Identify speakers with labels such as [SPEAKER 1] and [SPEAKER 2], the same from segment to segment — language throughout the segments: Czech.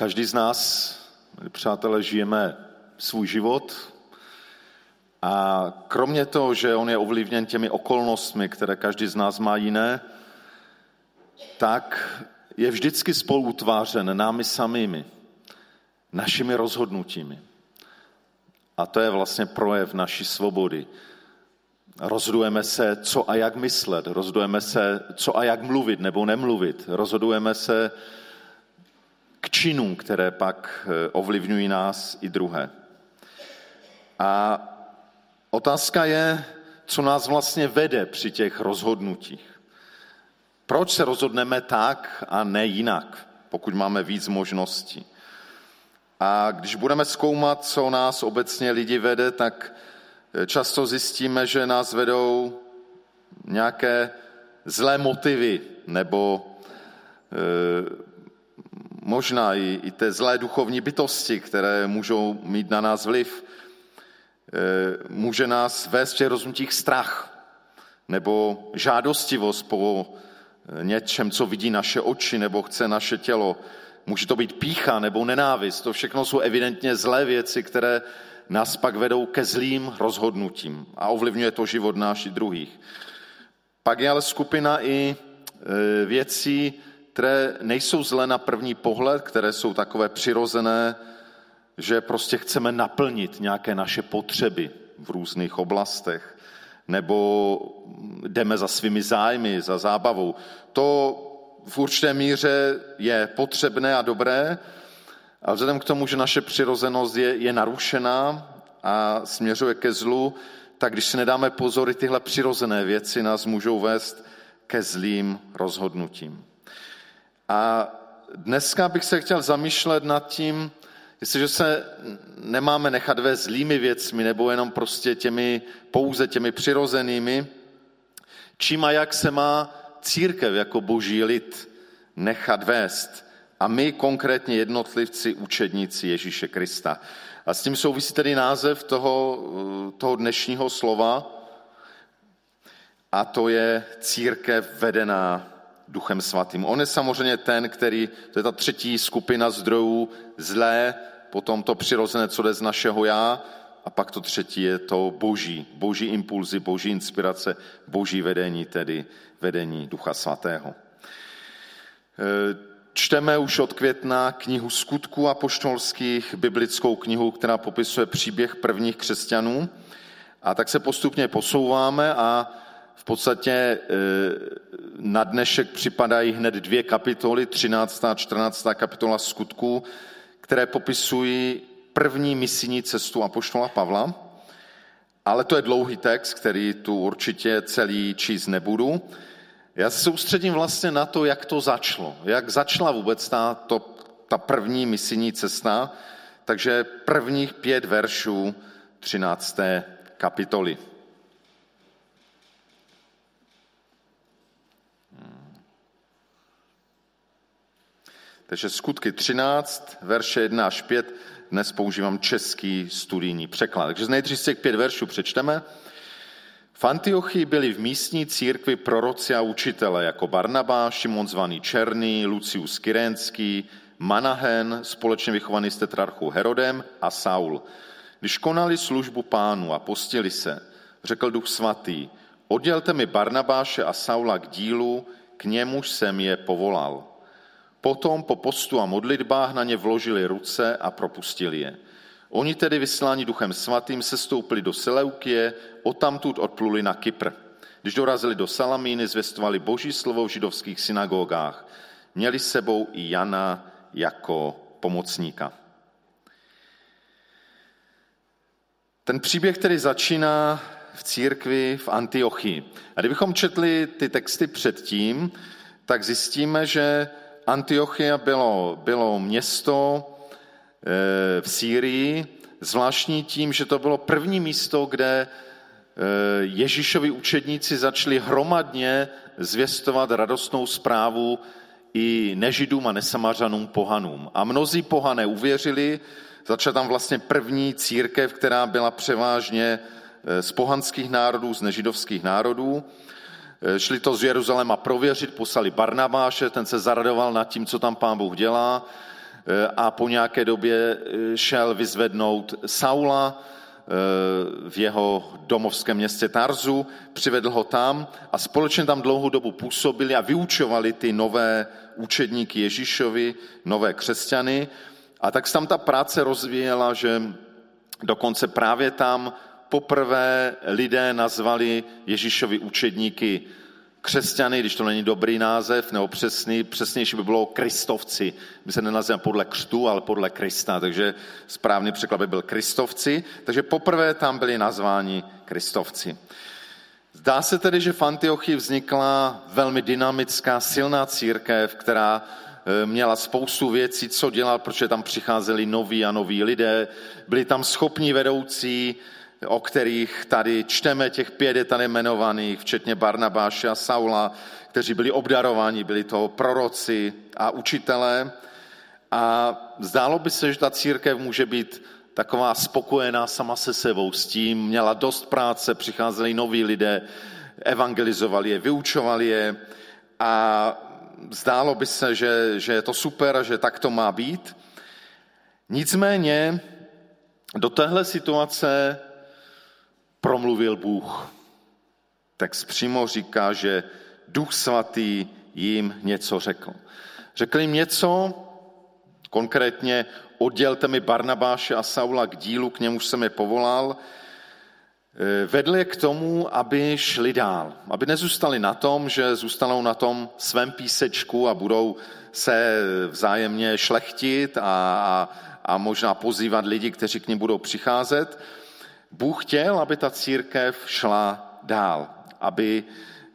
[SPEAKER 1] Každý z nás, přátelé, žijeme svůj život a kromě toho, že on je ovlivněn těmi okolnostmi, které každý z nás má jiné, tak je vždycky spolutvářen námi samými, našimi rozhodnutími. A to je vlastně projev naší svobody. Rozhodujeme se, co a jak myslet, rozhodujeme se, co a jak mluvit nebo nemluvit, rozhodujeme se k činům, které pak eh, ovlivňují nás i druhé. A otázka je, co nás vlastně vede při těch rozhodnutích. Proč se rozhodneme tak a ne jinak, pokud máme víc možností? A když budeme zkoumat, co nás obecně lidi vede, tak eh, často zjistíme, že nás vedou nějaké zlé motivy nebo e, možná i, i té zlé duchovní bytosti, které můžou mít na nás vliv. E, může nás vést v těch strach nebo žádostivost po něčem, co vidí naše oči nebo chce naše tělo. Může to být pícha nebo nenávist. To všechno jsou evidentně zlé věci, které nás pak vedou ke zlým rozhodnutím a ovlivňuje to život náš i druhých. Pak je ale skupina i e, věcí, které nejsou zlé na první pohled, které jsou takové přirozené, že prostě chceme naplnit nějaké naše potřeby v různých oblastech, nebo jdeme za svými zájmy, za zábavou. To v určité míře je potřebné a dobré, ale vzhledem k tomu, že naše přirozenost je, je narušená a směřuje ke zlu, tak když si nedáme pozor, tyhle přirozené věci nás můžou vést ke zlým rozhodnutím. A dneska bych se chtěl zamýšlet nad tím, jestliže se nemáme nechat ve zlými věcmi nebo jenom prostě těmi, pouze těmi přirozenými, čím a jak se má církev jako boží lid nechat vést. A my konkrétně jednotlivci, učedníci Ježíše Krista. A s tím souvisí tedy název toho, toho dnešního slova, a to je církev vedená Duchem Svatým. On je samozřejmě ten, který, to je ta třetí skupina zdrojů zlé, potom to přirozené, co jde z našeho já, a pak to třetí je to boží, boží impulzy, boží inspirace, boží vedení, tedy vedení Ducha Svatého. E, čteme už od května knihu skutků apoštolských, biblickou knihu, která popisuje příběh prvních křesťanů. A tak se postupně posouváme a v podstatě e, na dnešek připadají hned dvě kapitoly, 13. a 14. kapitola skutků, které popisují první misijní cestu Apoštola Pavla. Ale to je dlouhý text, který tu určitě celý číst nebudu. Já se soustředím vlastně na to, jak to začalo. Jak začala vůbec ta, to, ta první misijní cesta. Takže prvních pět veršů 13. kapitoly. Takže skutky 13, verše 1 až 5, dnes používám český studijní překlad. Takže nejdřív z těch pět veršů přečteme. V Antiochii byli v místní církvi proroci a učitele jako Barnabá, Šimon zvaný Černý, Lucius Kyrenský, Manahen, společně vychovaný s tetrarchou Herodem a Saul. Když konali službu pánu a postili se, řekl duch svatý, oddělte mi Barnabáše a Saula k dílu, k němuž jsem je povolal. Potom po postu a modlitbách na ně vložili ruce a propustili je. Oni tedy vysláni duchem svatým sestoupili do Seleukie, odtamtud odpluli na Kypr. Když dorazili do Salamíny, zvěstovali boží slovo v židovských synagogách. Měli s sebou i Jana jako pomocníka. Ten příběh, který začíná v církvi v Antiochii. A kdybychom četli ty texty předtím, tak zjistíme, že Antiochia bylo, bylo město eh, v Sýrii, zvláštní tím, že to bylo první místo, kde eh, Ježíšovi učedníci začali hromadně zvěstovat radostnou zprávu i nežidům a nesamařanům pohanům. A mnozí pohané uvěřili, začala tam vlastně první církev, která byla převážně eh, z pohanských národů, z nežidovských národů. Eh, šli to z Jeruzaléma prověřit, poslali Barnabáše, ten se zaradoval nad tím, co tam pán Bůh dělá. a po nějaké době šel vyzvednout Saula v jeho domovském městě Tarzu, přivedl ho tam a společně tam dlouhou dobu působili a vyučovali ty nové učedníky Ježíšovi, nové křesťany. A tak se tam ta práce rozvíjela, že dokonce právě tam poprvé lidé nazvali Ježíšovi učedníky křesťany, když to není dobrý název, nebo přesný, přesnější by bylo kristovci. My se nenazýváme podle křtu, ale podle Krista, takže správný překlad by byl kristovci. Takže poprvé tam byli nazváni kristovci. Zdá se tedy, že v Antiochii vznikla velmi dynamická, silná církev, která e, měla spoustu věcí, co dělat, protože tam přicházeli noví a noví lidé. Byli tam schopní vedoucí, o kterých tady čteme, těch pět tady jmenovaných, včetně Barnabáše a Saula, kteří byli obdarováni, byli to proroci a učitelé. A zdálo by se, že ta církev může být taková spokojená sama se sebou s tím, měla dost práce, přicházeli noví lidé, evangelizovali je, vyučovali je a zdálo by se, že, že je to super a že tak to má být. Nicméně do téhle situace promluvil Bůh. Text přímo říká, že Duch Svatý jim něco řekl. Řekl jim něco, konkrétně oddělte mi Barnabáše a Saula k dílu, k němuž jsem je povolal, eh, vedl je k tomu, aby šli dál. Aby nezůstali na tom, že zůstanou na tom svém písečku a budou se vzájemně šlechtit a, a, a možná pozývat lidi, kteří k ním budou přicházet, Bůh chtěl, aby ta církev šla dál, aby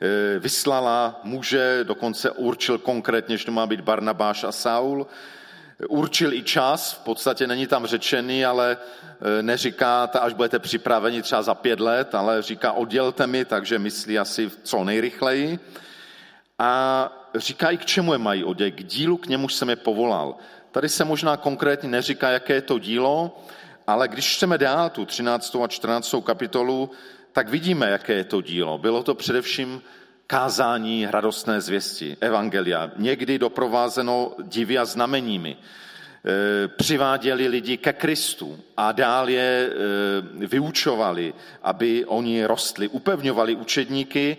[SPEAKER 1] e, vyslala muže, dokonce určil konkrétně, že to má být Barnabáš a Saul, určil i čas, v podstatě není tam řečený, ale e, neříká, až budete připraveni třeba za pět let, ale říká, oddělte mi, takže myslí asi co nejrychleji. A říká i k čemu je mají oddělit, k dílu, k němuž jsem je povolal. Tady se možná konkrétně neříká, jaké je to dílo, ale když čteme dál tu 13. a 14. kapitolu, tak vidíme, jaké je to dílo. Bylo to především kázání radostné zvěsti, evangelia, někdy doprovázeno divy a znameními. E, přiváděli lidi ke Kristu a dál je e, vyučovali, aby oni rostli, upevňovali učedníky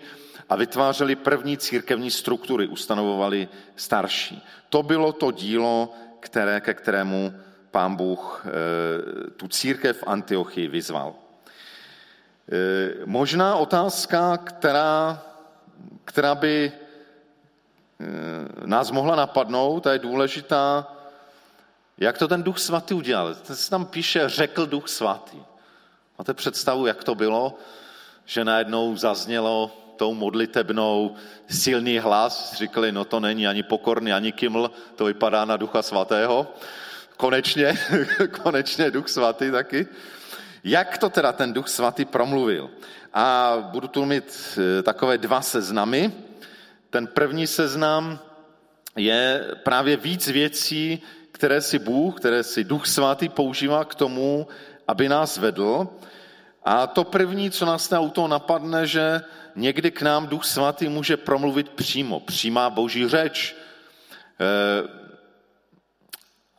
[SPEAKER 1] a vytvářeli první církevní struktury, ustanovovali starší. To bylo to dílo, které, ke kterému pán Bůh eh, tu církev v Antiochii vyzval. Eh, možná otázka, která, která by eh, nás mohla napadnout a je důležitá, jak to ten duch svatý udělal. Ten se tam píše, řekl duch svatý. Máte představu, jak to bylo, že najednou zaznělo tou modlitebnou silný hlas, říkali, no to není ani pokorný, ani kiml, to vypadá na ducha svatého konečně, konečně duch svatý taky. Jak to teda ten duch svatý promluvil? A budu tu mít e, takové dva seznamy. Ten první seznam je právě víc věcí, které si Bůh, které si duch svatý používá k tomu, aby nás vedl. A to první, co nás na toho napadne, že někdy k nám duch svatý může promluvit přímo, přímá boží řeč.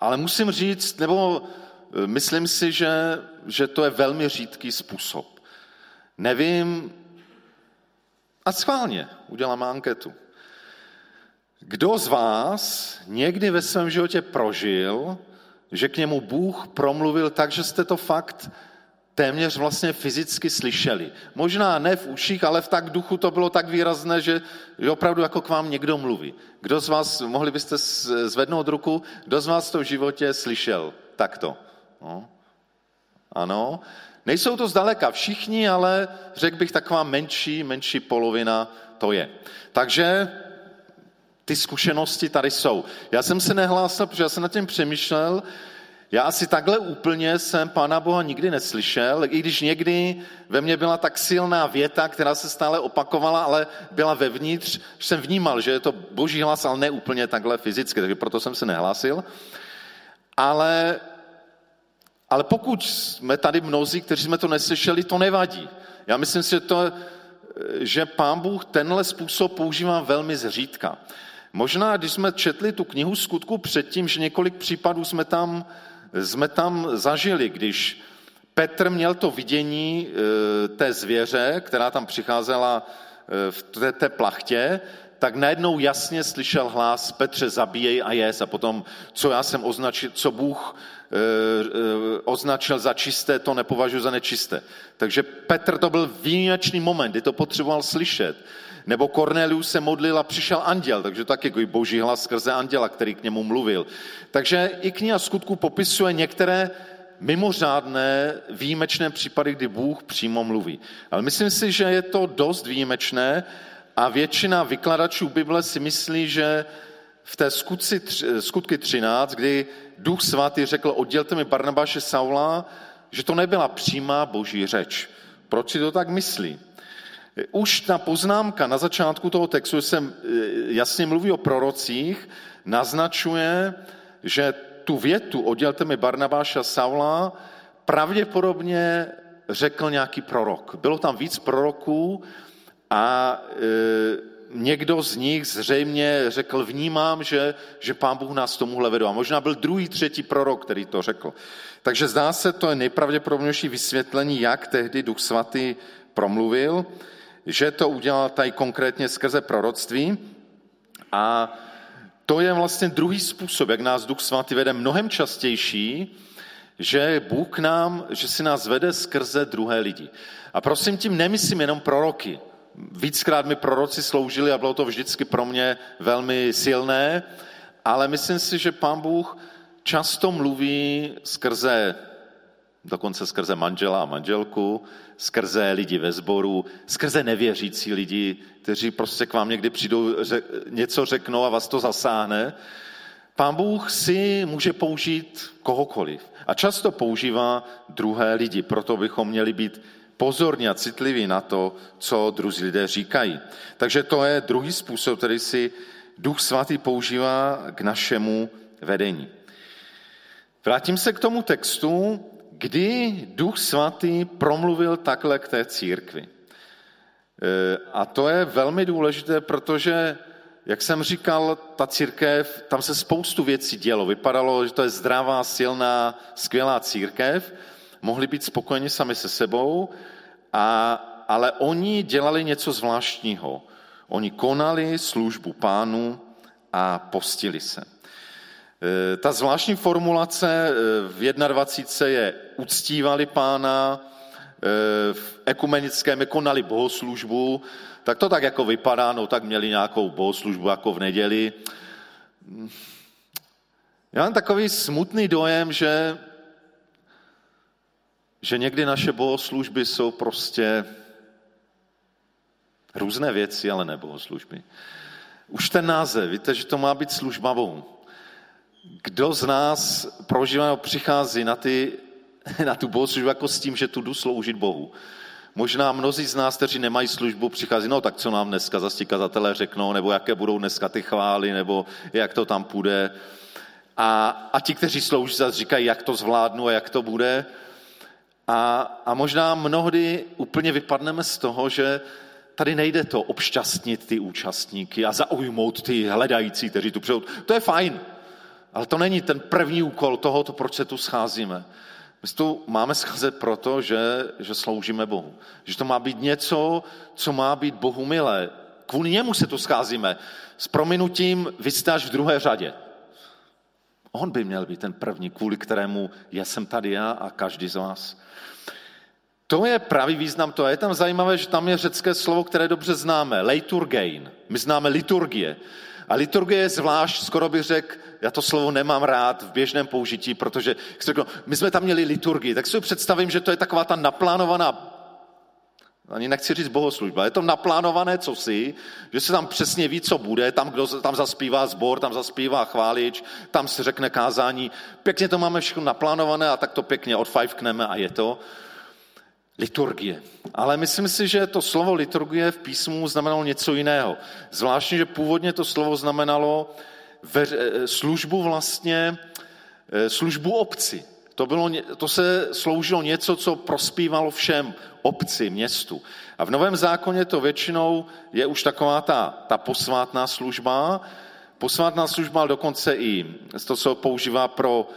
[SPEAKER 1] Ale musím říct, nebo eh, myslím si, že, že to je velmi řídký způsob. Nevím, a schválně uděláme anketu. Kdo z vás někdy ve svém životě prožil, že k němu Bůh promluvil tak, že jste to fakt téměř vlastně fyzicky slyšeli. Možná ne v uších, ale v tak duchu to bylo tak výrazné, že, opravdu jako k vám někdo mluví. Kdo z vás, mohli byste zvednout ruku, kdo z vás to v životě slyšel takto? No. Ano. Nejsou to zdaleka všichni, ale řekl bych taková menší, menší polovina to je. Takže ty zkušenosti tady jsou. Já jsem se nehlásil, protože já jsem nad tím přemýšlel, já asi takhle úplně jsem Pána Boha nikdy neslyšel, i když někdy ve mně byla tak silná věta, která se stále opakovala, ale byla vevnitř, že jsem vnímal, že je to boží hlas, ale ne úplně takhle fyzicky, takže proto jsem se nehlásil. Ale, ale pokud jsme tady mnozí, kteří jsme to neslyšeli, to nevadí. Já myslím si, že, to, že pán Bůh tenhle způsob používá velmi zřídka. Možná, když jsme četli tu knihu skutku předtím, že několik případů jsme tam, jsme tam zažili, když Petr měl to vidění e, té zvěře, která tam přicházela e, v té, té plachtě, tak najednou jasně slyšel hlas Petře zabíjej a jes a potom, co já jsem označil, co Bůh označil za čisté, to nepovažuji za nečisté. Takže Petr to byl výjimečný moment, kdy to potřeboval slyšet. Nebo Cornelius se modlil a přišel anděl, takže tak jako boží hlas skrze anděla, který k němu mluvil. Takže i kniha skutku popisuje některé mimořádné, výjimečné případy, kdy Bůh přímo mluví. Ale myslím si, že je to dost výjimečné a většina vykladačů Bible si myslí, že v té skutci, skutky 13, kdy Duch Svatý řekl, oddělte mi Barnabáše Saula, že to nebyla přímá boží řeč. Proč si to tak myslí? Už ta poznámka na začátku toho textu se e, jasně mluví o prorocích, naznačuje, že tu větu oddělte mi Barnabáša Saula pravděpodobně řekl nějaký prorok. Bylo tam víc proroků a e, někdo z nich zřejmě řekl, vnímám, že, že pán Bůh nás tomuhle vedou. A možná byl druhý, třetí prorok, který to řekl. Takže zdá se, to je nejpravděpodobnější vysvětlení, jak tehdy Duch Svatý promluvil že to udělal tady konkrétně skrze proroctví. A to je vlastně druhý způsob, jak nás Duch Svatý vede mnohem častější, že Bůh nám, že si nás vede skrze druhé lidi. A prosím tím nemyslím jenom proroky. Víckrát mi proroci sloužili a bylo to vždycky pro mě velmi silné, ale myslím si, že pán Bůh často mluví skrze dokonce skrze manžela a manželku, skrze lidi ve sboru, skrze nevěřící lidi, kteří prostě k vám někdy přijdou, něco řeknou a vás to zasáhne. Pán Bůh si může použít kohokoliv a často používá druhé lidi, proto bychom měli být pozorní a citliví na to, co druzí lidé říkají. Takže to je druhý způsob, který si Duch Svatý používá k našemu vedení. Vrátím se k tomu textu, kdy Duch Svatý promluvil takhle k té církvi. E, a to je velmi důležité, protože, jak jsem říkal, ta církev, tam se spoustu věcí dělo. Vypadalo, že to je zdravá, silná, skvělá církev. Mohli být spokojeni sami se sebou, a, ale oni dělali něco zvláštního. Oni konali službu pánu a postili se. Eh, ta zvláštní formulace eh, v 21. je uctívali pána, eh, v ekumenickém konali bohoslužbu, tak to tak jako vypadá, no tak měli nějakou bohoslužbu jako v neděli. Já mám takový smutný dojem, že, že někdy naše bohoslužby jsou prostě různé věci, ale ne bohoslužby. Už ten název, víte, že to má být služba Bohu kdo z nás prožívá, přichází na, ty, na tu bohoslužbu jako s tím, že tu jdu sloužit Bohu. Možná mnozí z nás, kteří nemají službu, přichází, no tak co nám dneska zase kazatelé řeknou, nebo jaké budou dneska ty chvály, nebo jak to tam půjde. A, a ti, kteří slouží, zase říkají, jak to zvládnu a jak to bude. A, a možná mnohdy úplně vypadneme z toho, že tady nejde to obšťastnit ty účastníky a zaujmout ty hledající, kteří tu přijdou. To je fajn, ale to není ten první úkol tohoto, proč se tu scházíme. My tu máme scházet proto, že, že sloužíme Bohu. Že to má být něco, co má být Bohu milé. Kvůli němu se tu scházíme. S prominutím vy jste až v druhé řadě. On by měl být ten první, kvůli kterému já jsem tady já a každý z vás. To je pravý význam to. Je tam zajímavé, že tam je řecké slovo, které dobře známe. Leiturgein. My známe liturgie. A liturgie je zvlášť, skoro bych řekl, já to slovo nemám rád v běžném použití, protože my jsme tam měli liturgii, tak si představím, že to je taková ta naplánovaná ani nechci říct bohoslužba, je to naplánované cosi, že se tam přesně ví, co bude, tam, kdo tam zaspívá zbor, tam zaspívá chválič, tam se řekne kázání, pěkně to máme všechno naplánované a tak to pěkně odfajfkneme a je to liturgie. Ale myslím si, že to slovo liturgie v písmu znamenalo něco jiného. Zvláštně, že původně to slovo znamenalo službu vlastně, eh, službu obci. To, bylo, to se sloužilo něco, co prospívalo všem, obci, městu. A v Novém zákoně to většinou je už taková ta, ta posvátná služba, Posvátná služba dokonce i to, co používá pro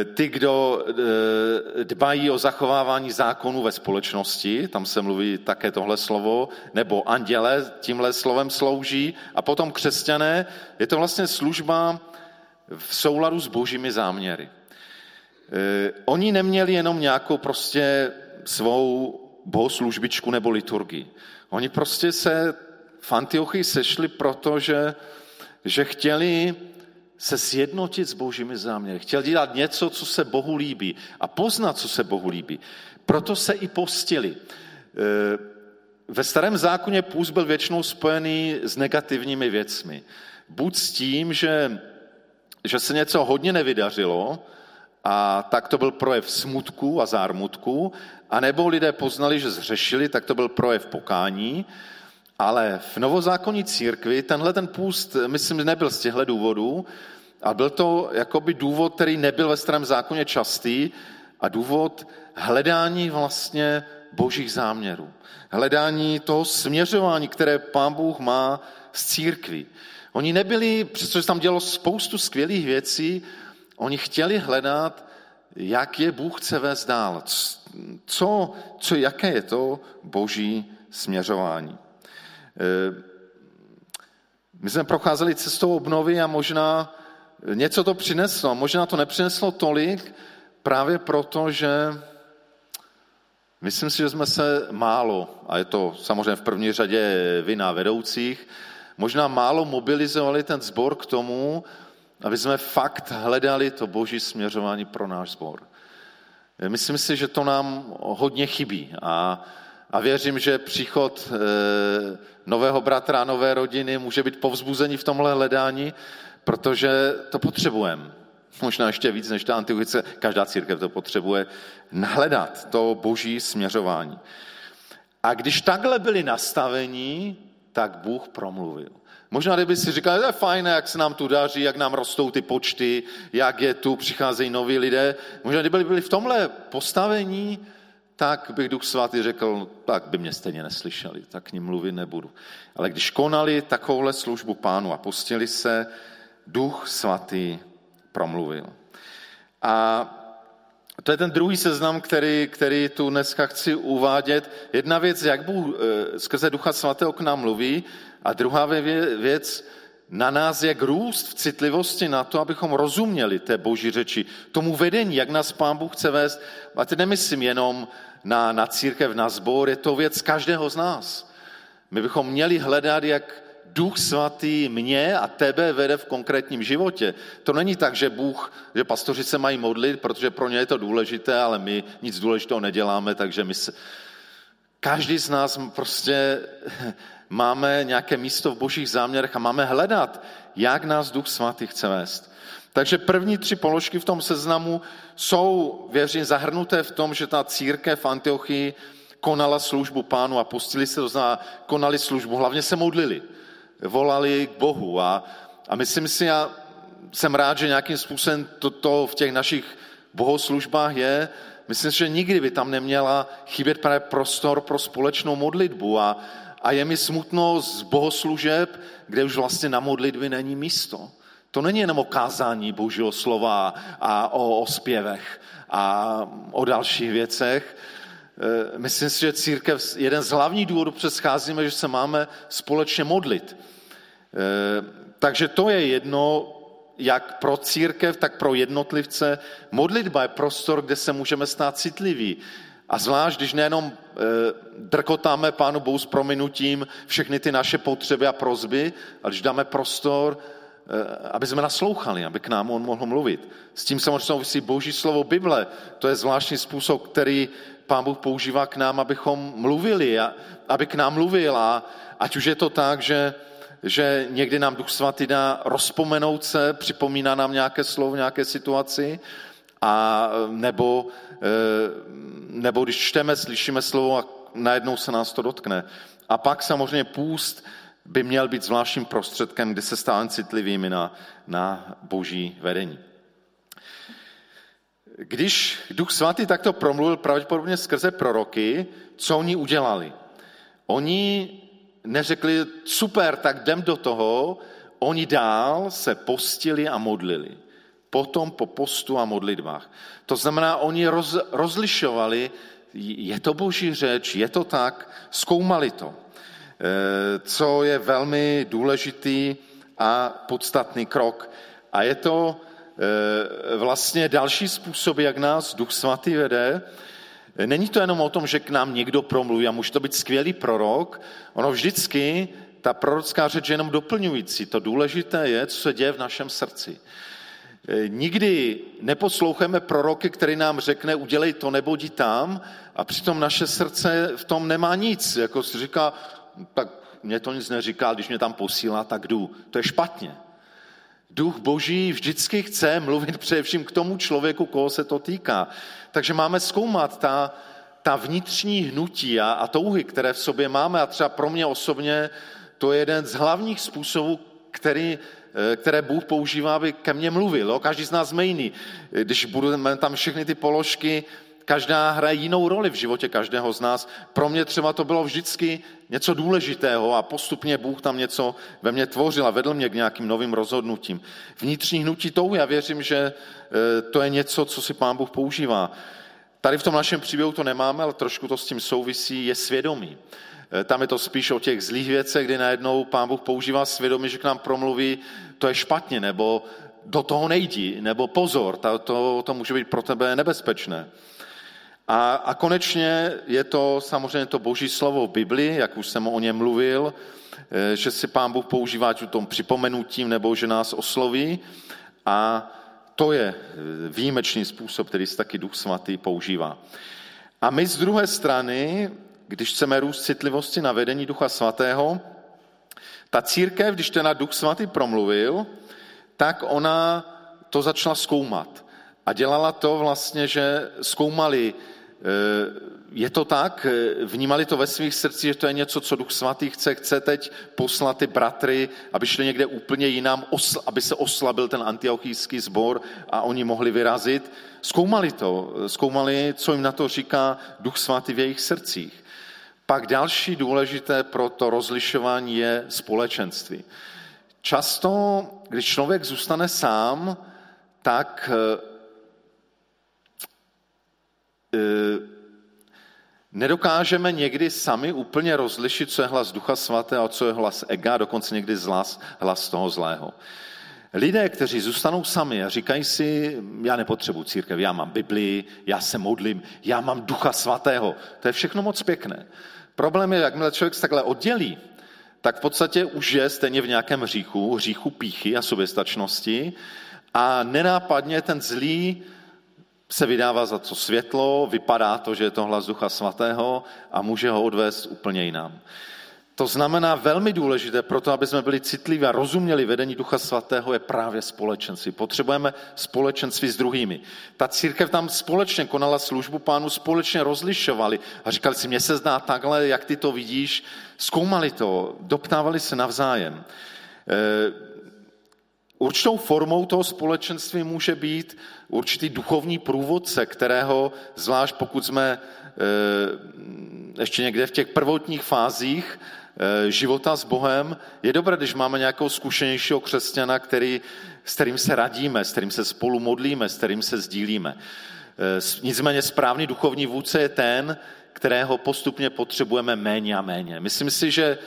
[SPEAKER 1] eh, ty, kdo eh, dbají o zachovávání zákonů ve společnosti, tam se mluví také tohle slovo, nebo anděle tímhle slovem slouží, a potom křesťané, je to vlastně služba v souladu s božími záměry. Eh, oni neměli jenom nějakou prostě svou bohoslužbičku nebo liturgii. Oni prostě se v Antiochii sešli proto, že, že chtěli se sjednotit s božími záměry. Chtěli dělat něco, co se Bohu líbí a poznat, co se Bohu líbí. Proto se i postili. Eh, ve starém zákoně půst byl většinou spojený s negativními věcmi. Buď s tím, že, že se něco hodně nevydařilo, a tak to byl projev smutku a zármutku, a nebo lidé poznali, že zřešili, tak to byl projev pokání, ale v novozákonní církvi tenhle ten půst, myslím, nebyl z těchto důvodů, a byl to jakoby důvod, který nebyl ve starém zákoně častý a důvod hledání vlastně božích záměrů. Hledání toho směřování, které pán Bůh má z církví. Oni nebyli, přestože tam dělo spoustu skvělých věcí, Oni chtěli hledat, jak je Bůh chce vést dál. Co, co, jaké je to boží směřování. E, my jsme procházeli cestou obnovy a možná něco to přineslo. Možná to nepřineslo tolik, právě proto, že myslím si, že jsme se málo, a je to samozřejmě v první řadě vina vedoucích, možná málo mobilizovali ten sbor k tomu, aby jsme fakt hledali to boží směřování pro náš sbor. Myslím si, že to nám hodně chybí a, a věřím, že příchod e, nového bratra nové rodiny může být povzbuzení v tomhle hledání, protože to potřebujeme. Možná ještě víc než ta antiochice, každá církev to potřebuje, nahledat to boží směřování. A když takhle byli nastavení, tak Bůh promluvil. Možná kdyby si říkal, je fajn, jak se nám tu daří, jak nám rostou ty počty, jak je tu, přicházejí noví lidé. Možná kdyby byli v tomhle postavení, tak bych Duch Svatý řekl, tak by mě stejně neslyšeli, tak k ním mluvit nebudu. Ale když konali takovouhle službu pánu a pustili se, Duch Svatý promluvil. A to je ten druhý seznam, který, který tu dneska chci uvádět. Jedna věc, jak Bůh eh, skrze Ducha Svatého k nám mluví, a druhá věc, na nás, jak růst v citlivosti na to, abychom rozuměli té boží řeči, tomu vedení, jak nás pán Bůh chce vést. A teď nemyslím jenom na, na církev, na sbor, je to věc každého z nás. My bychom měli hledat, jak Duch svatý mě a tebe vede v konkrétním životě. To není tak, že Bůh, že pastoři se mají modlit, protože pro ně je to důležité, ale my nic důležitého neděláme, takže my se... Každý z nás prostě máme nějaké místo v božích záměrech a máme hledat, jak nás Duch Svatý chce vést. Takže první tři položky v tom seznamu jsou, věřím, zahrnuté v tom, že ta církev v Antiochii konala službu pánu a pustili se, to znamená, konali službu, hlavně se modlili, volali k Bohu a, a myslím si, já jsem rád, že nějakým způsobem toto v těch našich bohoslužbách je, myslím si, že nikdy by tam neměla chybět právě prostor pro společnou modlitbu a, a je mi smutno z bohoslužeb, kde už vlastně na modlitby není místo. To není jenom o kázání božího slova a o, o zpěvech a o dalších věcech. E, myslím si, že církev, jeden z hlavních důvodů přescházíme, že se máme společně modlit. E, takže to je jedno, jak pro církev, tak pro jednotlivce. Modlitba je prostor, kde se můžeme stát citliví. A zvlášť, když nejenom e, drkotáme Pánu Bohu s prominutím všechny ty naše potřeby a prozby, ale když dáme prostor, e, aby jsme naslouchali, aby k nám on mohl mluvit. S tím samozřejmě souvisí Boží slovo Bible. To je zvláštní způsob, který Pán Bůh používá k nám, abychom mluvili, a, aby k nám mluvil. A ať už je to tak, že, že někdy nám Duch Svatý dá rozpomenout se, připomíná nám nějaké slovo, nějaké situaci, a nebo, nebo když čteme, slyšíme slovo a najednou se nás to dotkne. A pak samozřejmě půst by měl být zvláštním prostředkem, kdy se stáváme citlivými na, na boží vedení. Když Duch Svatý takto promluvil pravděpodobně skrze proroky, co oni udělali? Oni neřekli, super, tak jdem do toho, oni dál se postili a modlili. Potom po postu a modlitbách. To znamená, oni roz, rozlišovali, je to boží řeč, je to tak, zkoumali to. E, co je velmi důležitý a podstatný krok. A je to e, vlastně další způsob, jak nás Duch Svatý vede. Není to jenom o tom, že k nám někdo promluví a může to být skvělý prorok. Ono vždycky, ta prorocká řeč je jenom doplňující. To důležité je, co se děje v našem srdci. E, nikdy neposloucháme proroky, který nám řekne, udělej to nebo jdi tam, a přitom naše srdce v tom nemá nic. Jako si říká, tak mě to nic neříká, když mě tam posílá, tak jdu. To je špatně. Duch Boží vždycky chce mluvit především k tomu člověku, koho se to týká. Takže máme zkoumat ta, ta vnitřní hnutí a, a touhy, které v sobě máme. A třeba pro mě osobně to je jeden z hlavních způsobů, který, eh, které Bůh používá, aby ke mně mluvil. Každý z nás jiný. Když budeme tam všechny ty položky, každá hraje jinou roli v životě každého z nás. Pro mě třeba to bylo vždycky něco důležitého a postupně Bůh tam něco ve mně tvořil a vedl mě k nějakým novým rozhodnutím. Vnitřní hnutí touhy, já věřím, že e, to je něco, co si Pán Bůh používá. Tady v tom našem příběhu to nemáme, ale trošku to s tím souvisí, je svědomí. E, tam je to spíš o těch zlých věcech, kdy najednou Pán Bůh používá svědomí, že k nám promluví, to je špatně, nebo do toho nejdi, nebo pozor, to, to, to může být pro tebe nebezpečné. A, a konečně je to samozřejmě to boží slovo v Bibli, jak už jsem o něm mluvil, eh, že si pán Bůh používá ať tom připomenutím, nebo že nás osloví. A to je eh, výjimečný způsob, který si taky Duch Svatý používá. A my z druhé strany, když chceme růst citlivosti na vedení Ducha Svatého, ta církev, když ten Duch Svatý promluvil, tak ona to začala zkoumat. A dělala to vlastně, že zkoumali je to tak, eh, vnímali to ve svých srdcích, že to je něco, co Duch Svatý chce, chce teď poslat ty bratry, aby šli někde úplně jinam, aby se oslabil ten antiochijský sbor a oni mohli vyrazit. Zkoumali to, zkoumali, co jim na to říká Duch Svatý v jejich srdcích. Pak další důležité pro to rozlišování je společenství. Často, když člověk zůstane sám, tak eh, nedokážeme někdy sami úplně rozlišit, co je hlas Ducha Svatého a co je hlas ega, dokonce někdy hlas, hlas toho zlého. Lidé, kteří zůstanou sami a říkají si, já nepotřebuji církev, já mám Biblii, já se modlím, já mám Ducha Svatého. To je všechno moc pěkné. Problém je, jakmile člověk se takhle oddělí, tak v podstatě už je stejně v nějakém hříchu, hříchu píchy a soběstačnosti a nenápadně ten zlý se vydává za to světlo, vypadá to, že je to hlas Ducha Svatého a může ho odvést úplně jinam. To znamená velmi důležité pro to, aby jsme byli citliví a rozuměli vedení Ducha Svatého, je právě společenství. Potřebujeme společenství s druhými. Ta církev tam společně konala službu pánu, společně rozlišovali a říkali si, mně se zdá takhle, jak ty to vidíš, zkoumali to, doptávali se navzájem. Určitou formou toho společenství může být určitý duchovní průvodce, kterého, zvlášť pokud jsme e, ještě někde v těch prvotních fázích e, života s Bohem, je dobré, když máme nějakého zkušenějšího křesťana, který, s kterým se radíme, s kterým se spolu modlíme, s kterým se sdílíme. E, nicméně správný duchovní vůdce je ten, kterého postupně potřebujeme méně a méně. Myslím si, že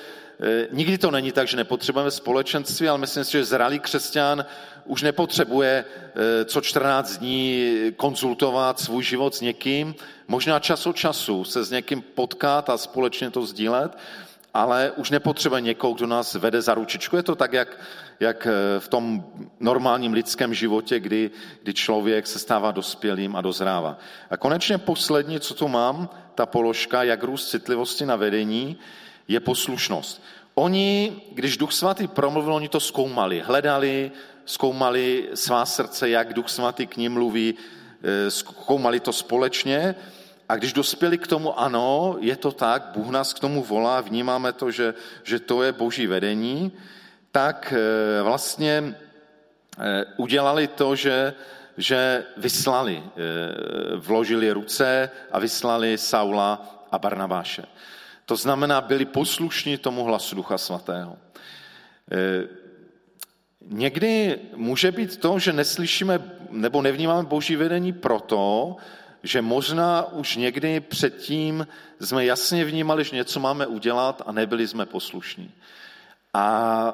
[SPEAKER 1] nikdy to není tak, že nepotřebujeme společenství, ale myslím si, že zralý křesťan už nepotřebuje eh, co 14 dní konzultovat svůj život s někým, možná čas od času se s někým potkat a společně to sdílet, ale už nepotřebuje někoho, kdo nás vede za ručičku. Je to tak, jak, jak eh, v tom normálním lidském životě, kdy, kdy člověk se stává dospělým a dozrává. A konečně poslední, co tu mám, ta položka, jak růst citlivosti na vedení, je poslušnost. Oni, když Duch Svatý promluvil, oni to zkoumali, hledali, zkoumali svá srdce, jak Duch Svatý k ním mluví, eh, zkoumali to společně a když dospěli k tomu, ano, je to tak, Bůh nás k tomu volá, vnímáme to, že, že to je boží vedení, tak eh, vlastně eh, udělali to, že, že vyslali, vložili ruce a vyslali Saula a Barnabáše. To znamená, byli poslušní tomu hlasu Ducha Svatého. E, Někdy může být to, že neslyšíme nebo nevnímáme boží vedení proto, že možná už někdy předtím jsme jasně vnímali, že něco máme udělat a nebyli jsme poslušní. A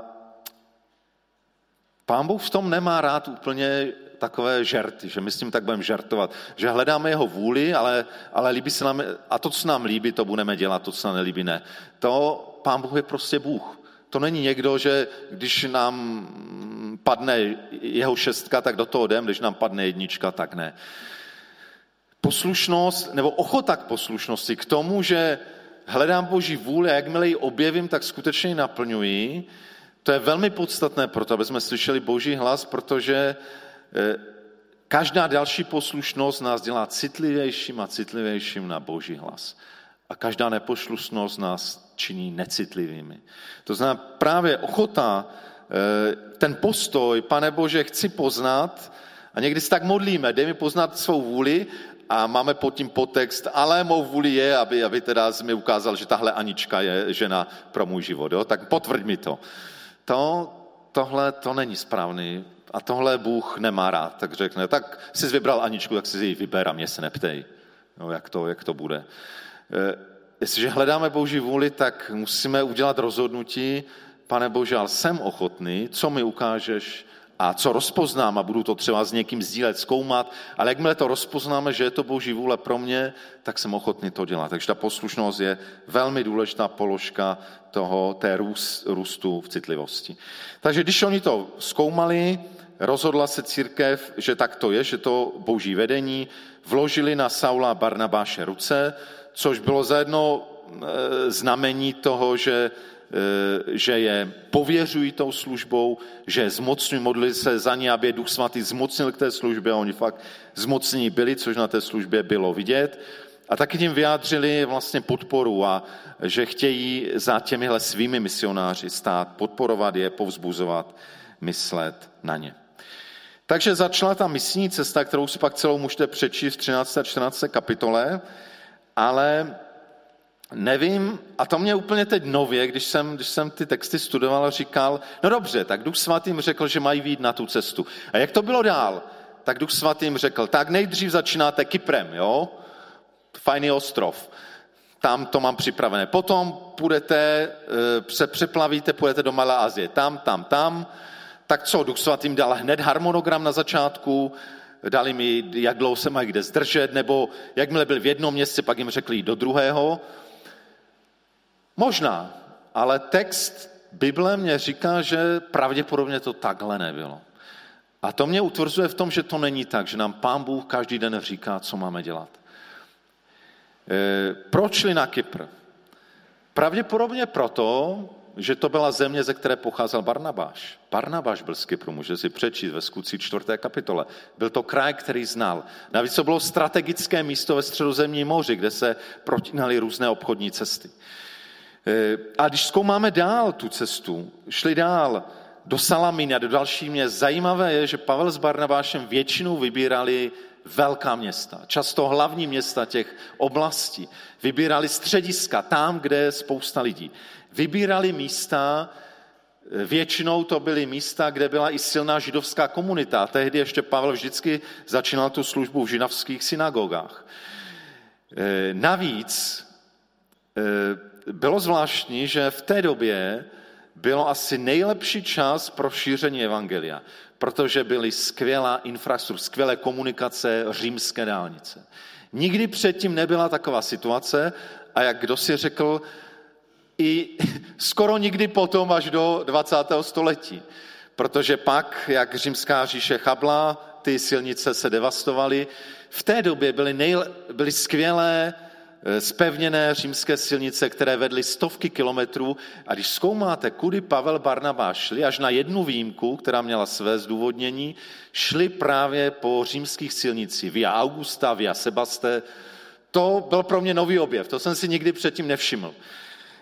[SPEAKER 1] pán Bůh v tom nemá rád úplně takové žerty, že my s tím tak budeme žertovat, že hledáme jeho vůli, ale, ale líbí se nám, a to, co nám líbí, to budeme dělat, to, co nám nelíbí, ne. To pán Bůh je prostě Bůh. To není někdo, že když nám padne jeho šestka, tak do toho jdem, když nám padne jednička, tak ne. Poslušnost, nebo ochota k poslušnosti, k tomu, že hledám Boží vůli a jakmile ji objevím, tak skutečně ji naplňuji, to je velmi podstatné proto, aby jsme slyšeli Boží hlas, protože každá další poslušnost nás dělá citlivějším a citlivějším na Boží hlas. A každá neposlušnost nás činí necitlivými. To znamená právě ochota, eh, ten postoj, pane Bože, chci poznat, a někdy se tak modlíme, dej mi poznat svou vůli a máme pod tím potext, ale mou vůli je, aby, aby teda mi ukázal, že tahle Anička je žena pro můj život. Jo? Tak potvrď mi to. to. Tohle to není správný a tohle Bůh nemá rád, tak řekne, tak jsi vybral Aničku, tak si ji vyber a mě se neptej, no, jak, to, jak to bude. Eh, jestliže hledáme Boží vůli, tak musíme udělat rozhodnutí, pane Bože, ale jsem ochotný, co mi ukážeš a co rozpoznám a budu to třeba s někým sdílet, zkoumat, ale jakmile to rozpoznáme, že je to Boží vůle pro mě, tak jsem ochotný to dělat. Takže ta poslušnost je velmi důležitá položka toho, té růst, růstu v citlivosti. Takže když oni to zkoumali, rozhodla se církev, že tak to je, že to boží vedení, vložili na Saula Barnabáše ruce, což bylo zajedno e, znamení toho, že, e, že je pověřují tou službou, že zmocňují, modlili se za ně, aby Duch Svatý zmocnil k té službě a oni fakt zmocnění byli, což na té službě bylo vidět. A taky tím vyjádřili vlastně podporu a že chtějí za těmihle svými misionáři stát, podporovat je, povzbuzovat, myslet na ně. Takže začala ta misní cesta, kterou si pak celou můžete přečíst v 13. a 14. kapitole, ale nevím, a to mě úplně teď nově, když jsem, když jsem ty texty studoval říkal, no dobře, tak Duch Svatým řekl, že mají výjít na tu cestu. A jak to bylo dál? Tak Duch Svatým řekl, tak nejdřív začínáte Kyprem, jo? Fajný ostrov. Tam to mám připravené. Potom půjdete, eh, se přeplavíte, půjdete do Malé Azie. Tam, tam, tam tak co, Duch Svatým dal hned harmonogram na začátku, dali mi, jak dlouho se mají kde zdržet, nebo jakmile byl v jednom městě, pak jim řekli do druhého. Možná, ale text Bible mě říká, že pravděpodobně to takhle nebylo. A to mě utvrzuje v tom, že to není tak, že nám pán Bůh každý den říká, co máme dělat. E, proč šli na Kypr? Pravděpodobně proto, že to byla země, ze které pocházel Barnabáš. Barnabáš byl z Kypru, může si přečíst ve skutci čtvrté kapitole. Byl to kraj, který znal. Navíc to bylo strategické místo ve středozemním moři, kde se protinaly různé obchodní cesty. E, a když zkoumáme dál tu cestu, šli dál do Salamíny a do další měst, zajímavé je, že Pavel s Barnabášem většinou vybírali velká města, často hlavní města těch oblastí. Vybírali střediska tam, kde je spousta lidí vybírali místa, většinou to byly místa, kde byla i silná židovská komunita. Tehdy ještě Pavel vždycky začínal tu službu v židovských synagogách. E, navíc e, bylo zvláštní, že v té době bylo asi nejlepší čas pro šíření evangelia, protože byly skvělá infrastruktura, skvělé komunikace, římské dálnice. Nikdy předtím nebyla taková situace a jak kdo si řekl, i skoro nikdy potom až do 20. století. Protože pak, jak římská říše chabla, ty silnice se devastovaly. V té době byly, nejle, byly skvělé, spevněné římské silnice, které vedly stovky kilometrů. A když zkoumáte, kudy Pavel Barnabáš šli, až na jednu výjimku, která měla své zdůvodnění, šli právě po římských silnicích, via Augusta, via Sebaste. To byl pro mě nový objev, to jsem si nikdy předtím nevšiml.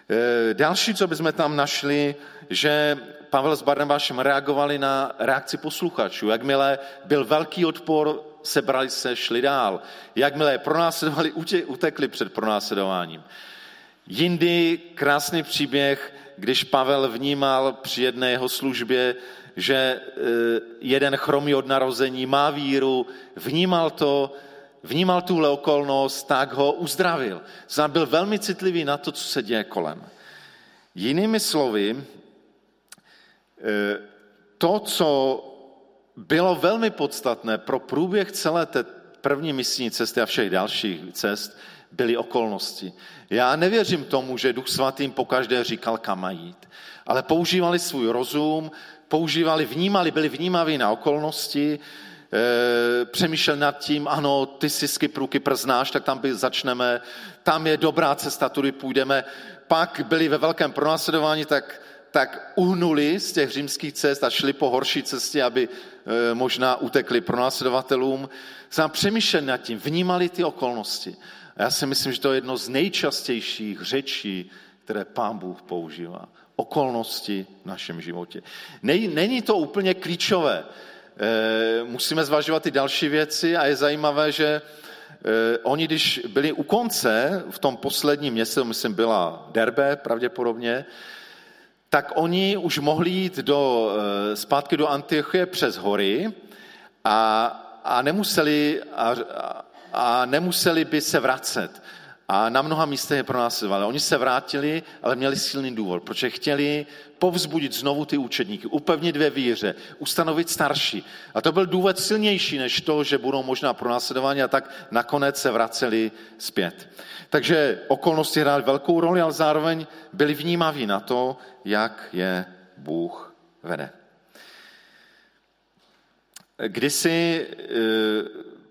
[SPEAKER 1] Eh, další, co bychom tam našli, že Pavel s Barnabášem reagovali na reakci posluchačů. Jakmile byl velký odpor, sebrali se, šli dál. Jakmile pronásledovali, utekli před pronásledováním. Jindy krásný příběh, když Pavel vnímal při jedné jeho službě, že e, jeden chromý od narození má víru, vnímal to, vnímal tuhle okolnost, tak ho uzdravil. Znamená, byl velmi citlivý na to, co se děje kolem. Jinými slovy, e, to, co bylo velmi podstatné pro průběh celé té první misijní cesty a všech dalších cest, byly okolnosti. Já nevěřím tomu, že Duch Svatým pokaždé říkal, kam mají jít, ale používali svůj rozum, používali, vnímali, byli vnímaví na okolnosti, e, přemýšlel nad tím, ano, ty si z Kypru, Kypr znáš, tak tam by začneme, tam je dobrá cesta, tudy půjdeme. Pak byli ve velkém pronásledování, tak, tak uhnuli z těch římských cest a šli po horší cestě, aby e, možná utekli pronásledovatelům. Znám přemýšlel nad tím, vnímali ty okolnosti. A já si myslím, že to je jedno z nejčastějších řečí, které pán Bůh používá. Okolnosti v našem životě. Není to úplně klíčové. Eh, musíme zvažovat i další věci a je zajímavé, že eh, oni, když byli u konce, v tom posledním měsíci, myslím, byla Derbe pravděpodobně, tak oni už mohli jít do, eh, zpátky do Antiochie přes hory a, a nemuseli, a, a nemuseli by se vracet. A na mnoha místech je pronásledovali. Oni se vrátili, ale měli silný důvod, protože chtěli povzbudit znovu ty učedníky, upevnit ve víře, ustanovit starší. A to byl důvod silnější než to, že budou možná pronásledováni a tak nakonec se vraceli zpět. Takže okolnosti hrály velkou roli, ale zároveň byli vnímaví na to, jak je Bůh vede. Kdysi eh,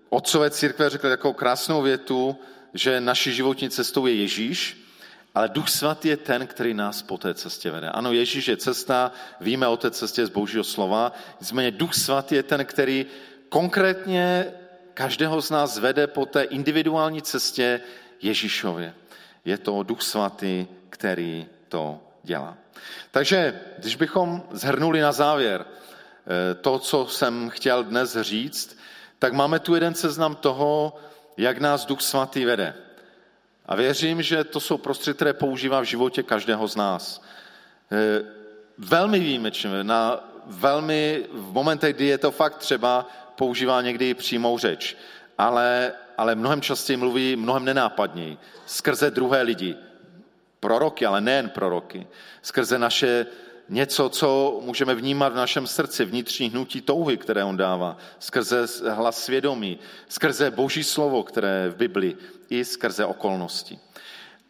[SPEAKER 1] otcové církve řekli takovou krásnou větu, že naší životní cestou je Ježíš, ale Duch Svatý je ten, který nás po té cestě vede. Ano, Ježíš je cesta, víme o té cestě z Božího slova, nicméně Duch Svatý je ten, který konkrétně každého z nás vede po té individuální cestě Ježíšově. Je to Duch Svatý, který to dělá. Takže, když bychom zhrnuli na závěr eh, to, co jsem chtěl dnes říct, tak máme tu jeden seznam toho, jak nás Duch Svatý vede. A věřím, že to jsou prostředky, které používá v životě každého z nás. E, velmi výjimečně, na velmi, v momentech, kdy je to fakt třeba, používá někdy přímou řeč, ale, ale mnohem častěji mluví mnohem nenápadněji, skrze druhé lidi. Proroky, ale nejen proroky. Skrze naše něco, co můžeme vnímat v našem srdci, vnitřní hnutí touhy, které on dává, skrze hlas svědomí, skrze boží slovo, které v Bibli, i skrze okolnosti.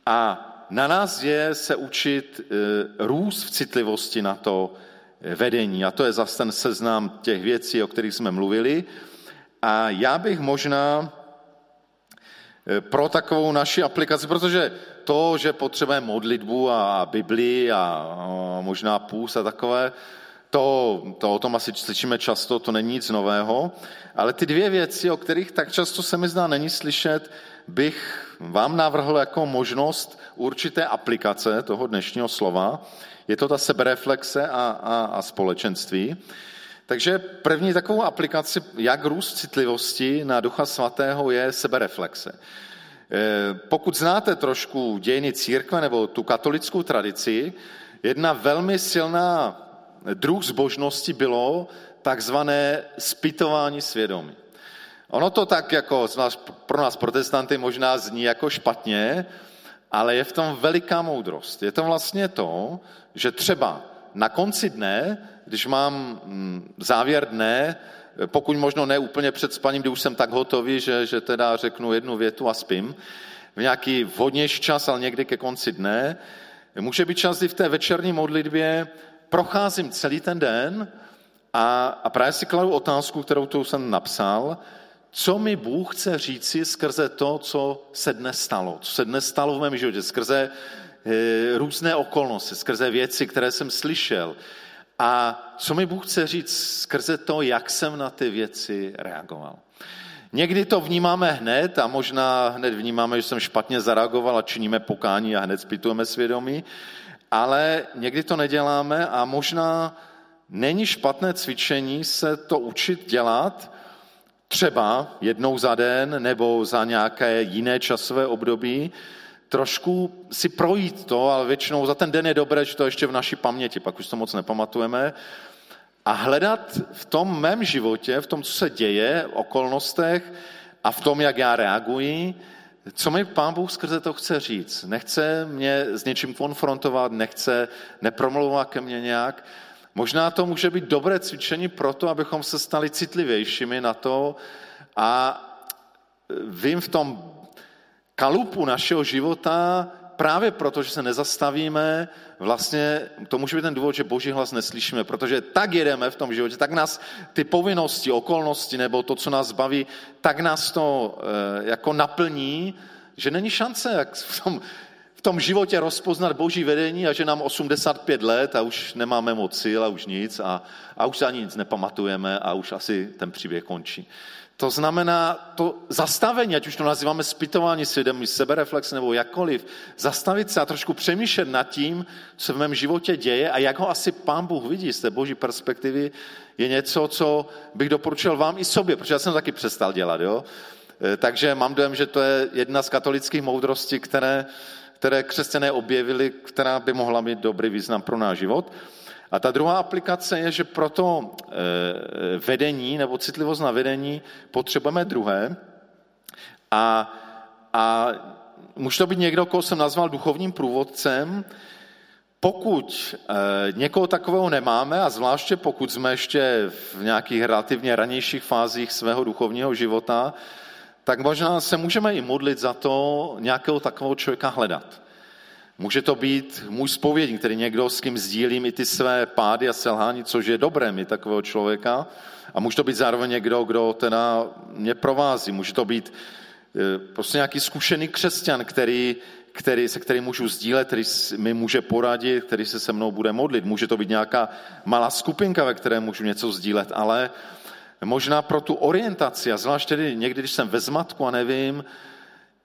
[SPEAKER 1] A na nás je se učit e, růst v citlivosti na to e, vedení. A to je zase ten seznam těch věcí, o kterých jsme mluvili. A já bych možná pro takovou naši aplikaci, protože to, že potřebujeme modlitbu a Bibli a možná půs a takové, to, to o tom asi slyšíme často, to není nic nového, ale ty dvě věci, o kterých tak často se mi zdá není slyšet, bych vám navrhl jako možnost určité aplikace toho dnešního slova. Je to ta sebereflexe a, a, a společenství. Takže první takovou aplikaci, jak růst citlivosti na Ducha Svatého, je sebereflexe. Eh, pokud znáte trošku dějiny církve nebo tu katolickou tradici, jedna velmi silná druh zbožnosti bylo takzvané spytování svědomí. Ono to tak jako pro nás protestanty možná zní jako špatně, ale je v tom veliká moudrost. Je to vlastně to, že třeba na konci dne, když mám mm, závěr dne, pokud možno ne úplně před spaním, kdy už jsem tak hotový, že, že teda řeknu jednu větu a spím, v nějaký vhodnější čas, ale někdy ke konci dne. Může být čas, kdy v té večerní modlitbě procházím celý ten den a, a právě si kladu otázku, kterou tu jsem napsal, co mi Bůh chce říci skrze to, co se dnes stalo, co se dnes stalo v mém životě, skrze e, různé okolnosti, skrze věci, které jsem slyšel, a co mi Bůh chce říct skrze to, jak jsem na ty věci reagoval. Někdy to vnímáme hned a možná hned vnímáme, že jsem špatně zareagoval a činíme pokání a hned zpytujeme svědomí, ale někdy to neděláme a možná není špatné cvičení se to učit dělat třeba jednou za den nebo za nějaké jiné časové období, trošku si projít to, ale většinou za ten den je dobré, že to ještě v naší paměti, pak už to moc nepamatujeme, a hledat v tom mém životě, v tom, co se děje, v okolnostech a v tom, jak já reaguji, co mi pán Bůh skrze to chce říct. Nechce mě s něčím konfrontovat, nechce, nepromlouvat ke mně nějak. Možná to může být dobré cvičení pro to, abychom se stali citlivějšími na to a vím v tom kalupu našeho života, právě proto, že se nezastavíme, vlastně to může být ten důvod, že boží hlas neslyšíme, protože tak jedeme v tom životě, tak nás ty povinnosti, okolnosti nebo to, co nás baví, tak nás to e, jako naplní, že není šance, jak v tom, v tom životě rozpoznat boží vedení a že nám 85 let a už nemáme moc sil a už nic a, a už ani nic nepamatujeme a už asi ten příběh končí. To znamená to zastavení, ať už to nazýváme zpytování svědomí, sebereflex nebo jakkoliv, zastavit se a trošku přemýšlet nad tím, co v mém životě děje a jak ho asi pán Bůh vidí z té boží perspektivy, je něco, co bych doporučil vám i sobě, protože já jsem taky přestal dělat. Jo? E, takže mám dojem, že to je jedna z katolických moudrostí, které, které křesťané objevili, která by mohla mít dobrý význam pro náš život. A ta druhá aplikace je, že pro to eh, vedení nebo citlivost na vedení potřebujeme druhé. A, a může to být někdo, koho jsem nazval duchovním průvodcem. Pokud eh, někoho takového nemáme, a zvláště pokud jsme ještě v nějakých relativně ranějších fázích svého duchovního života, tak možná se můžeme i modlit za to nějakého takového člověka hledat. Může to být můj spovědník, který někdo, s kým sdílím i ty své pády a selhání, což je dobré mi takového člověka. A může to být zároveň někdo, kdo teda mě provází. Může to být eh, prostě nějaký zkušený křesťan, který, který, se kterým můžu sdílet, který mi může poradit, který se se mnou bude modlit. Může to být nějaká malá skupinka, ve které můžu něco sdílet, ale možná pro tu orientaci, a zvlášť tedy někdy, když jsem ve zmatku a nevím,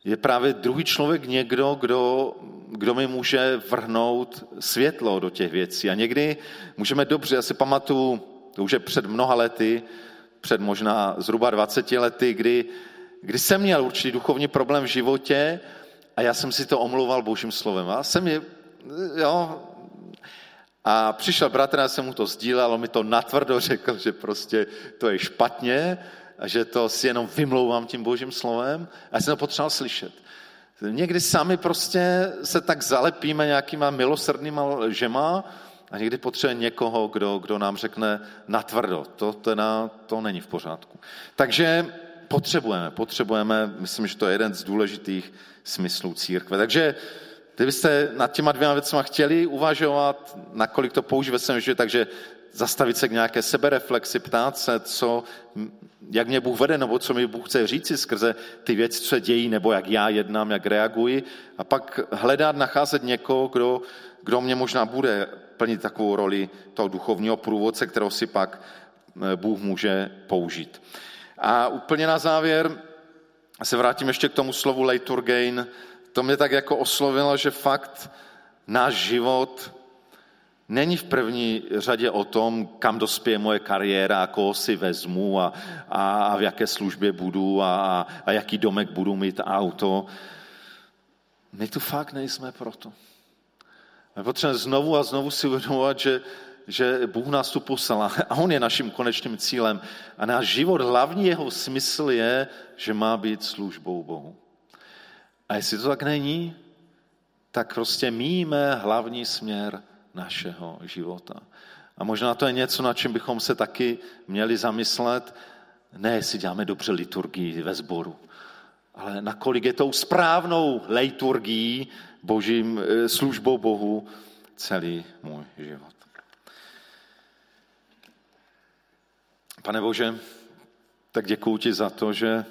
[SPEAKER 1] je právě druhý člověk někdo, kdo, kdo mi může vrhnout světlo do těch věcí. A někdy můžeme dobře, já si pamatuju, to už je před mnoha lety, před možná zhruba 20 lety, kdy, kdy jsem měl určitý duchovní problém v životě a já jsem si to omlouval božím slovem. A jsem je, jo, a přišel bratr, já jsem mu to sdílel, on mi to natvrdo řekl, že prostě to je špatně, a že to si jenom vymlouvám tím božím slovem a já jsem to potřeboval slyšet. Někdy sami prostě se tak zalepíme nějakýma milosrdnýma lžema a někdy potřebuje někoho, kdo, kdo nám řekne natvrdo. To, teda, to není v pořádku. Takže potřebujeme, potřebujeme, myslím, že to je jeden z důležitých smyslů církve. Takže kdybyste nad těma dvěma věcma chtěli uvažovat, nakolik to použít ve svém životě, takže zastavit se k nějaké sebereflexi, ptát se, co, jak mě Bůh vede, nebo co mi Bůh chce říci skrze ty věci, co se dějí, nebo jak já jednám, jak reaguji. A pak hledat, nacházet někoho, kdo, kdo mě možná bude plnit takovou roli toho duchovního průvodce, kterou si pak Bůh může použít. A úplně na závěr se vrátím ještě k tomu slovu liturgein. To mě tak jako oslovilo, že fakt náš život není v první řadě o tom, kam dospěje moje kariéra, koho si vezmu a, a, a v jaké službě budu a, a jaký domek budu mít auto. My tu fakt nejsme proto. My potřebujeme znovu a znovu si uvědomovat, že, že Bůh nás tu poslal a On je naším konečným cílem. A náš život, hlavní jeho smysl je, že má být službou Bohu. A jestli to tak není, tak prostě míme hlavní směr našeho života. A možná to je něco, na čem bychom se taky měli zamyslet, ne jestli děláme dobře liturgii ve sboru, ale nakolik je tou správnou liturgií, božím eh, službou Bohu celý můj život. Pane Bože, tak děkuji ti za to, že,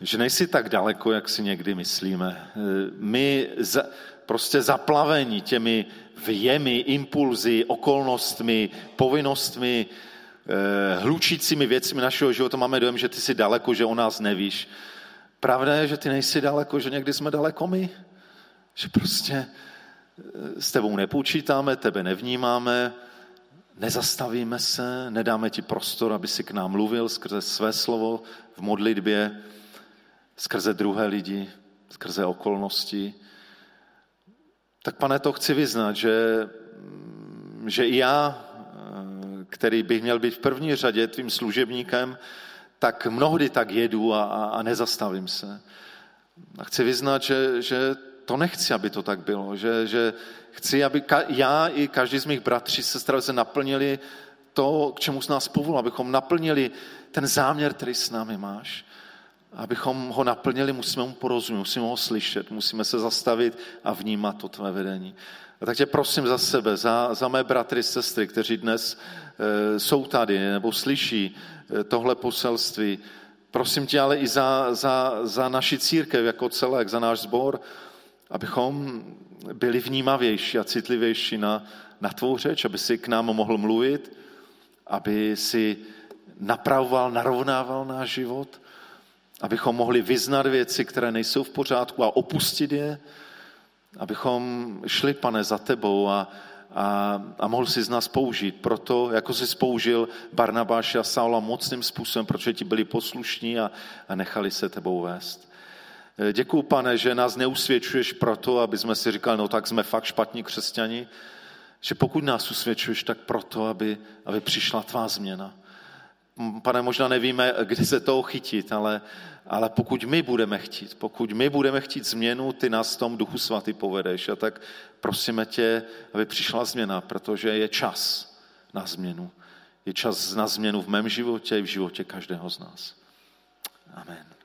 [SPEAKER 1] že nejsi tak daleko, jak si někdy myslíme. Eh, my za, prostě zaplavení těmi vjemy, impulzy, okolnostmi, povinnostmi, eh, hlučícími věcmi našeho života máme dojem, že ty jsi daleko, že o nás nevíš. Pravda je, že ty nejsi daleko, že někdy jsme daleko my. Že prostě eh, s tebou nepočítáme, tebe nevnímáme, nezastavíme se, nedáme ti prostor, aby si k nám mluvil skrze své slovo v modlitbě, skrze druhé lidi. skrze okolnosti. Tak pane, to chci vyznat, že, že i já, který bych měl být v první řadě tvým služebníkem, tak mnohdy tak jedu a, a, a nezastavím se. A chci vyznat, že, že to nechci, aby to tak bylo, že, že chci, aby ka, já i každý z mých bratří, sestr se naplnili to, k čemu z nás povolil, abychom naplnili ten záměr, který s námi máš. Abychom ho naplnili, musíme mu porozumět, musíme ho slyšet, musíme se zastavit a vnímat to tvé vedení. A tak tě prosím za sebe, za, za mé bratry, sestry, kteří dnes e, jsou tady nebo slyší e, tohle poselství. Prosím tě ale i za, za, za naši církev jako celek, za náš sbor, abychom byli vnímavější a citlivější na, na tvou řeč, aby si k nám mohl mluvit, aby si napravoval, narovnával náš život, abychom mohli vyznat věci, které nejsou v pořádku a opustit je, abychom šli, pane, za tebou a, a, a mohl si z nás použít. Proto, jako jsi použil Barnabáše a Saula mocným způsobem, protože ti byli poslušní a, a nechali se tebou vést. Děkuju, pane, že nás neusvědčuješ proto, aby jsme si říkali, no tak jsme fakt špatní křesťani, že pokud nás usvědčuješ, tak proto, aby, aby přišla tvá změna. Pane, možná nevíme, kde se toho chytit, ale, ale pokud my budeme chtít, pokud my budeme chtít změnu, ty nás v tom duchu svatý povedeš. A tak prosíme tě, aby přišla změna, protože je čas na změnu. Je čas na změnu v mém životě i v životě každého z nás. Amen.